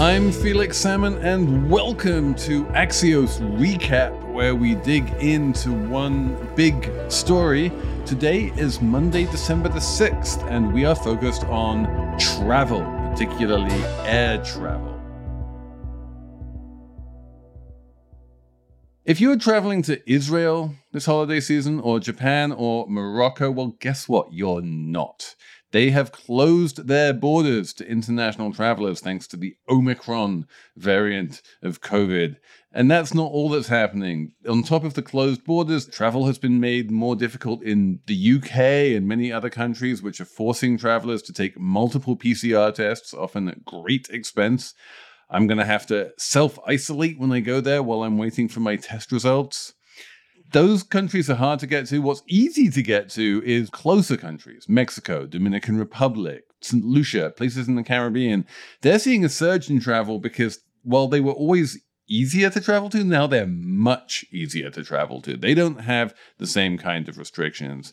I'm Felix Salmon, and welcome to Axios Recap, where we dig into one big story. Today is Monday, December the 6th, and we are focused on travel, particularly air travel. If you are traveling to Israel this holiday season, or Japan, or Morocco, well, guess what? You're not. They have closed their borders to international travelers thanks to the Omicron variant of COVID. And that's not all that's happening. On top of the closed borders, travel has been made more difficult in the UK and many other countries, which are forcing travelers to take multiple PCR tests, often at great expense. I'm going to have to self isolate when I go there while I'm waiting for my test results those countries are hard to get to. What's easy to get to is closer countries Mexico, Dominican Republic, St. Lucia, places in the Caribbean. They're seeing a surge in travel because while they were always easier to travel to, now they're much easier to travel to. They don't have the same kind of restrictions.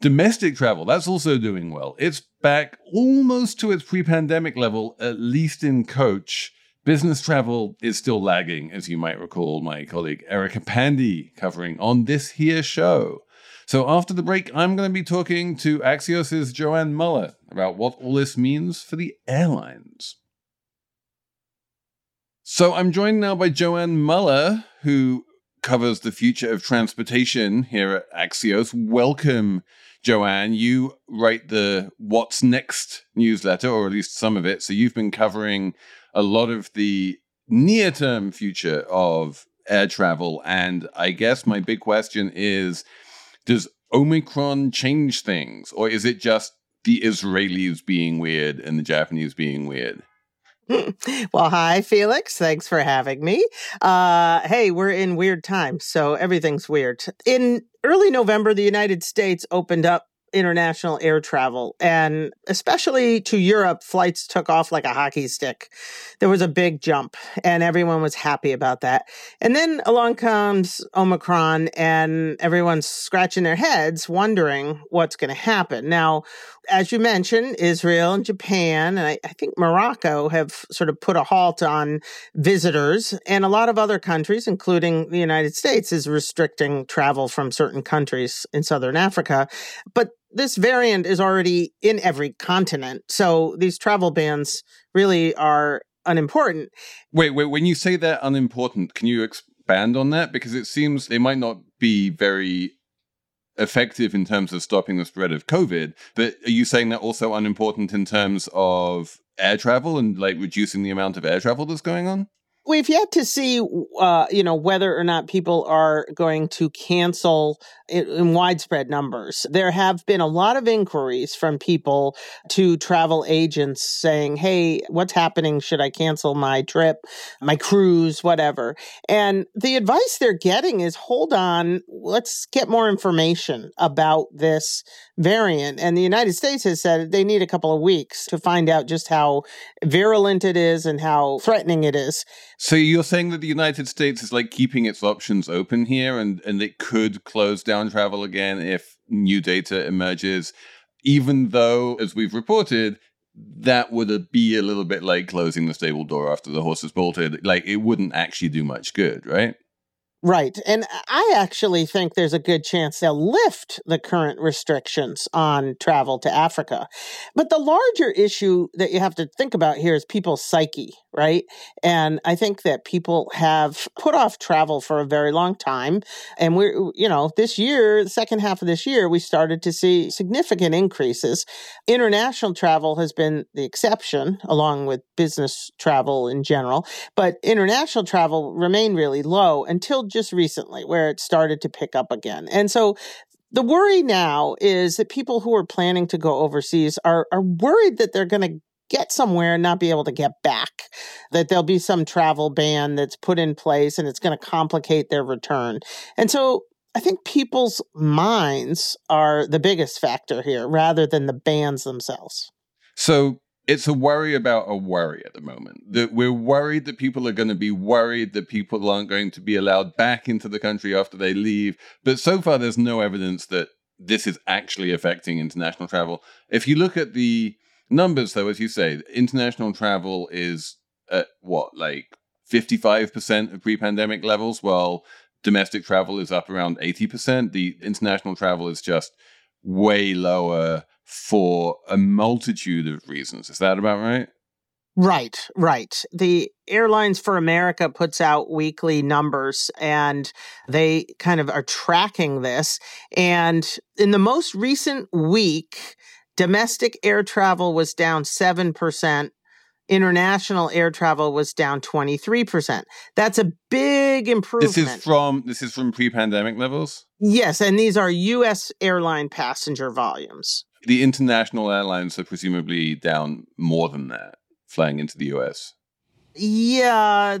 Domestic travel, that's also doing well. It's back almost to its pre pandemic level, at least in coach. Business travel is still lagging, as you might recall my colleague Erica Pandey covering on this here show. So after the break, I'm going to be talking to Axios's Joann Muller about what all this means for the airlines. So I'm joined now by Joann Muller, who covers the future of transportation here at Axios. Welcome, Joann. You write the What's Next newsletter, or at least some of it. So you've been covering a lot of the near term future of air travel. And I guess my big question is does Omicron change things, or is it just the Israelis being weird and the Japanese being weird? well, hi, Felix. Thanks for having me. Uh, hey, we're in weird times, so everything's weird. In early November, the United States opened up international air travel. And especially to Europe, flights took off like a hockey stick. There was a big jump, and everyone was happy about that. And then along comes Omicron, and everyone's scratching their heads, wondering what's going to happen. Now, as you mentioned, Israel and Japan, and I, I, think Morocco have sort of put a halt on visitors, and a lot of other countries, including the United States, is restricting travel from certain countries in southern Africa. But this variant is already in every continent. So these travel bans really are unimportant. Wait, wait, when you say they're unimportant, can you expand on that? Because it seems they might not be very effective in terms of stopping the spread of COVID, but are you saying they're also unimportant in terms of air travel and like reducing the amount of air travel that's going on? We've yet to see, uh, you know, whether or not people are going to cancel in, in, widespread numbers. There have been a lot of inquiries from people to travel agents saying, "Hey, what's happening? Should I cancel my trip, my cruise, whatever?" And the advice they're getting is, "Hold on, let's get more information about this variant." And the United States has said they need a couple of weeks to find out just how virulent it is and how threatening it is. So you're saying that the United States is like keeping its options open here and, and it could close down travel again if new data emerges, even though, as we've reported, that would uh, be a little bit like closing the stable door after the horse has bolted. Like it wouldn't actually do much good, right? Right. And I actually think there's a good chance they'll lift the current restrictions on travel to Africa. But the larger issue that you have to think about here is people's psyche, right? And I think that people have put off travel for a very long time. And we're, you know, this year, the second half of this year, we started to see significant increases. International travel has been the exception, along with business travel in general. But international travel remained really low until just recently, where it started to pick up again. And so the worry now is that people who are planning to go overseas are, are worried that they're going to get somewhere and not be able to get back, that there'll be some travel ban that's put in place and it's going to complicate their return. And so I think people's minds are the biggest factor here rather than the bans themselves. So it's a worry about a worry at the moment. That we're worried that people are going to be worried that people aren't going to be allowed back into the country after they leave. But so far, there's no evidence that this is actually affecting international travel. If you look at the numbers, though, as you say, international travel is at what, like 55% of pre pandemic levels, while domestic travel is up around 80%. The international travel is just way lower for a multitude of reasons. Is that about right? Right, right. The Airlines for America puts out weekly numbers and they kind of are tracking this. And in the most recent week, domestic air travel was down 7%. International air travel was down 23%. That's a big improvement. This is from this is from pre-pandemic levels? Yes, and these are US airline passenger volumes the international airlines are presumably down more than that flying into the US. Yeah,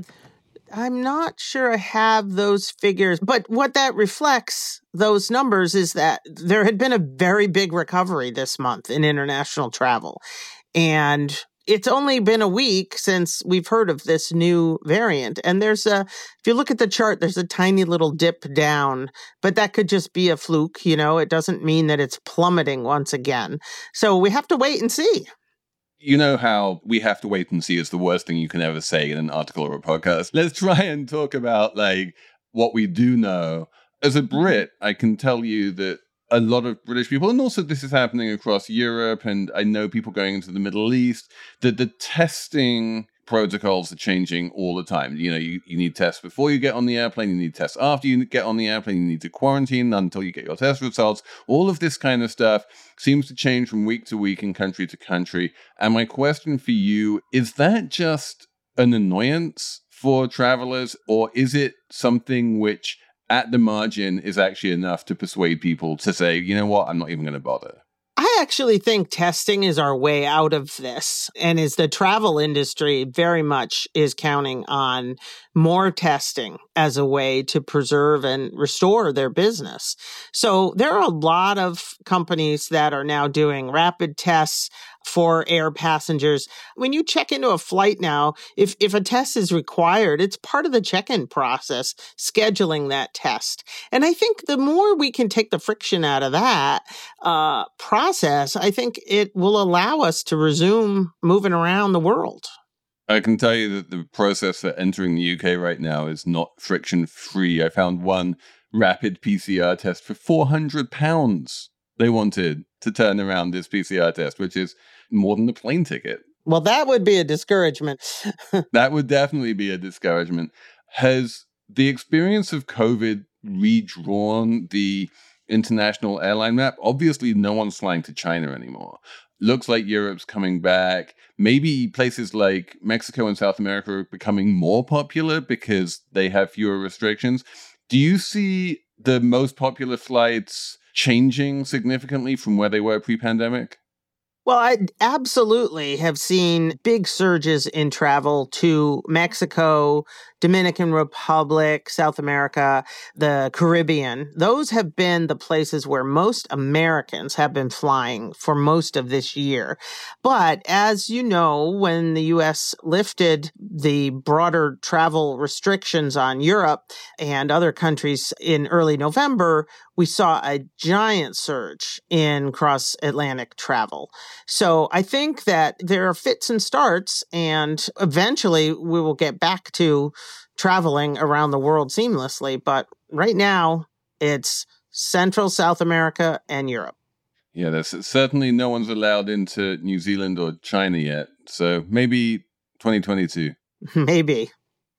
I'm not sure I have those figures, but what that reflects, those numbers, is that there had been a very big recovery this month in international travel. And it's only been a week since we've heard of this new variant. And there's a, if you look at the chart, there's a tiny little dip down, but that could just be a fluke. You know, it doesn't mean that it's plummeting once again. So we have to wait and see. You know how we have to wait and see is the worst thing you can ever say in an article or a podcast. Let's try and talk about like what we do know. As a Brit, I can tell you that a lot of British people, and also this is happening across Europe, and I know people going into the Middle East, that the testing protocols are changing all the time. You know, you, you need tests before you get on the airplane, you need tests after you get on the airplane, you need to quarantine until you get your test results. All of this kind of stuff seems to change from week to week and country to country. And my question for you is that just an annoyance for travelers, or is it something which at the margin is actually enough to persuade people to say, you know what, I'm not even going to bother. I actually think testing is our way out of this and is the travel industry very much is counting on more testing as a way to preserve and restore their business. So there are a lot of companies that are now doing rapid tests for air passengers. When you check into a flight now, if, if a test is required, it's part of the check in process, scheduling that test. And I think the more we can take the friction out of that uh, process, I think it will allow us to resume moving around the world. I can tell you that the process for entering the UK right now is not friction free. I found one rapid PCR test for 400 pounds they wanted to turn around this PCR test, which is more than the plane ticket. Well, that would be a discouragement. that would definitely be a discouragement. Has the experience of COVID redrawn the international airline map? Obviously, no one's flying to China anymore. Looks like Europe's coming back. Maybe places like Mexico and South America are becoming more popular because they have fewer restrictions. Do you see the most popular flights changing significantly from where they were pre pandemic? Well, I absolutely have seen big surges in travel to Mexico, Dominican Republic, South America, the Caribbean. Those have been the places where most Americans have been flying for most of this year. But as you know, when the US lifted the broader travel restrictions on Europe and other countries in early November, we saw a giant surge in cross Atlantic travel. So I think that there are fits and starts, and eventually we will get back to traveling around the world seamlessly. But right now, it's Central South America and Europe. Yeah, there's certainly no one's allowed into New Zealand or China yet. So maybe 2022. Maybe.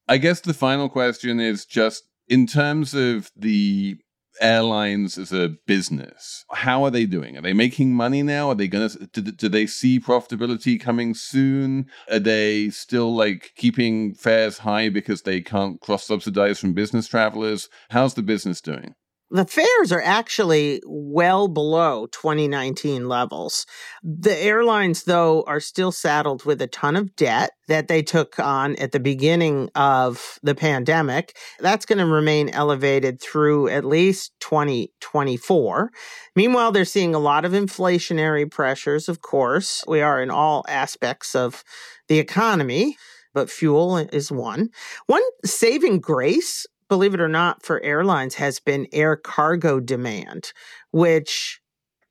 I guess the final question is just in terms of the airlines as a business how are they doing? Are they making money now? Are they gonna do, do they see profitability coming soon? Are they still like keeping fares high because they can't cross subsidize from business travelers? How's the business doing the fares are actually well below 2019 levels. The airlines, though, are still saddled with a ton of debt that they took on at the beginning of the pandemic. That's going to remain elevated through at least 2024. Meanwhile, they're seeing a lot of inflationary pressures, of course. We are in all aspects of the economy but fuel is one. One saving grace believe it or not, for airlines has been air cargo demand, which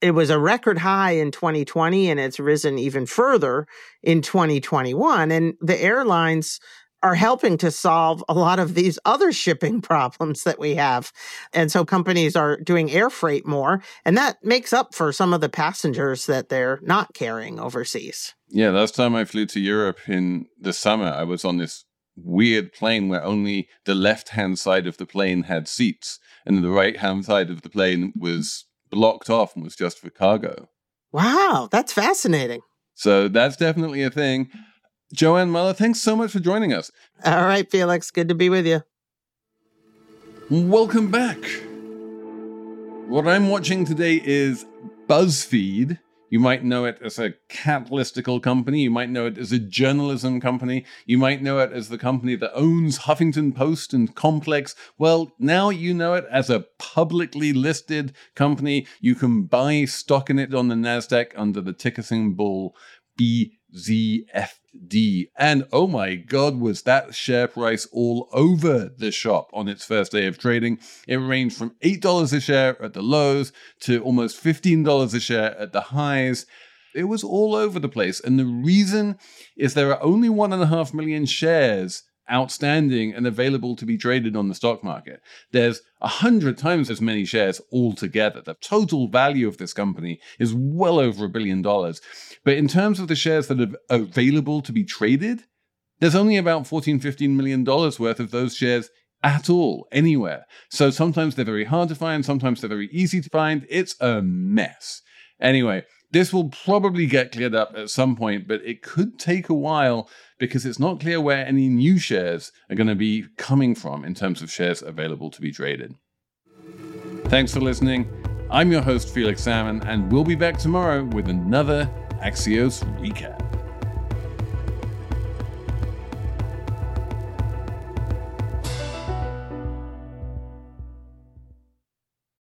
it was a record high in 2020 and it's risen even further in 2021. And the airlines are helping to solve a lot of these other shipping problems that we have. And so companies are doing air freight more, and that makes up for some of the passengers that they're not carrying overseas. Yeah, last time I flew to Europe in the summer, I was on this weird plane where only the left hand side of the plane had seats and the right hand side of the plane was blocked off and was just for cargo. Wow, that's fascinating. So that's definitely a thing. Joann Muller, thanks so much for joining us. All right, Felix, good to be with you. Welcome back. What I'm watching today is BuzzFeed you might know it as a capitalistical company. You might know it as a journalism company. You might know it as the company that owns Huffington Post and Complex. Well, now you know it as a publicly listed company. You can buy stock in it on the NASDAQ under the ticker symbol BZF D. And oh my God, was that share price all over the shop on its first day of trading? It ranged from $8 a share at the lows to almost $15 a share at the highs. It was all over the place. And the reason is there are only one and a half million shares outstanding and available to be traded on the stock market. There's a hundred times as many shares altogether. The total value of this company is well over a billion dollars. But in terms of the shares that are available to be traded, there's only about 14, 15 million dollars worth of those shares at all, anywhere. So sometimes they're very hard to find, sometimes they're very easy to find. It's a mess. Anyway, this will probably get cleared up at some point, but it could take a while because it's not clear where any new shares are going to be coming from in terms of shares available to be traded. Thanks for listening. I'm your host, Felix Salmon, and we'll be back tomorrow with another Axios recap.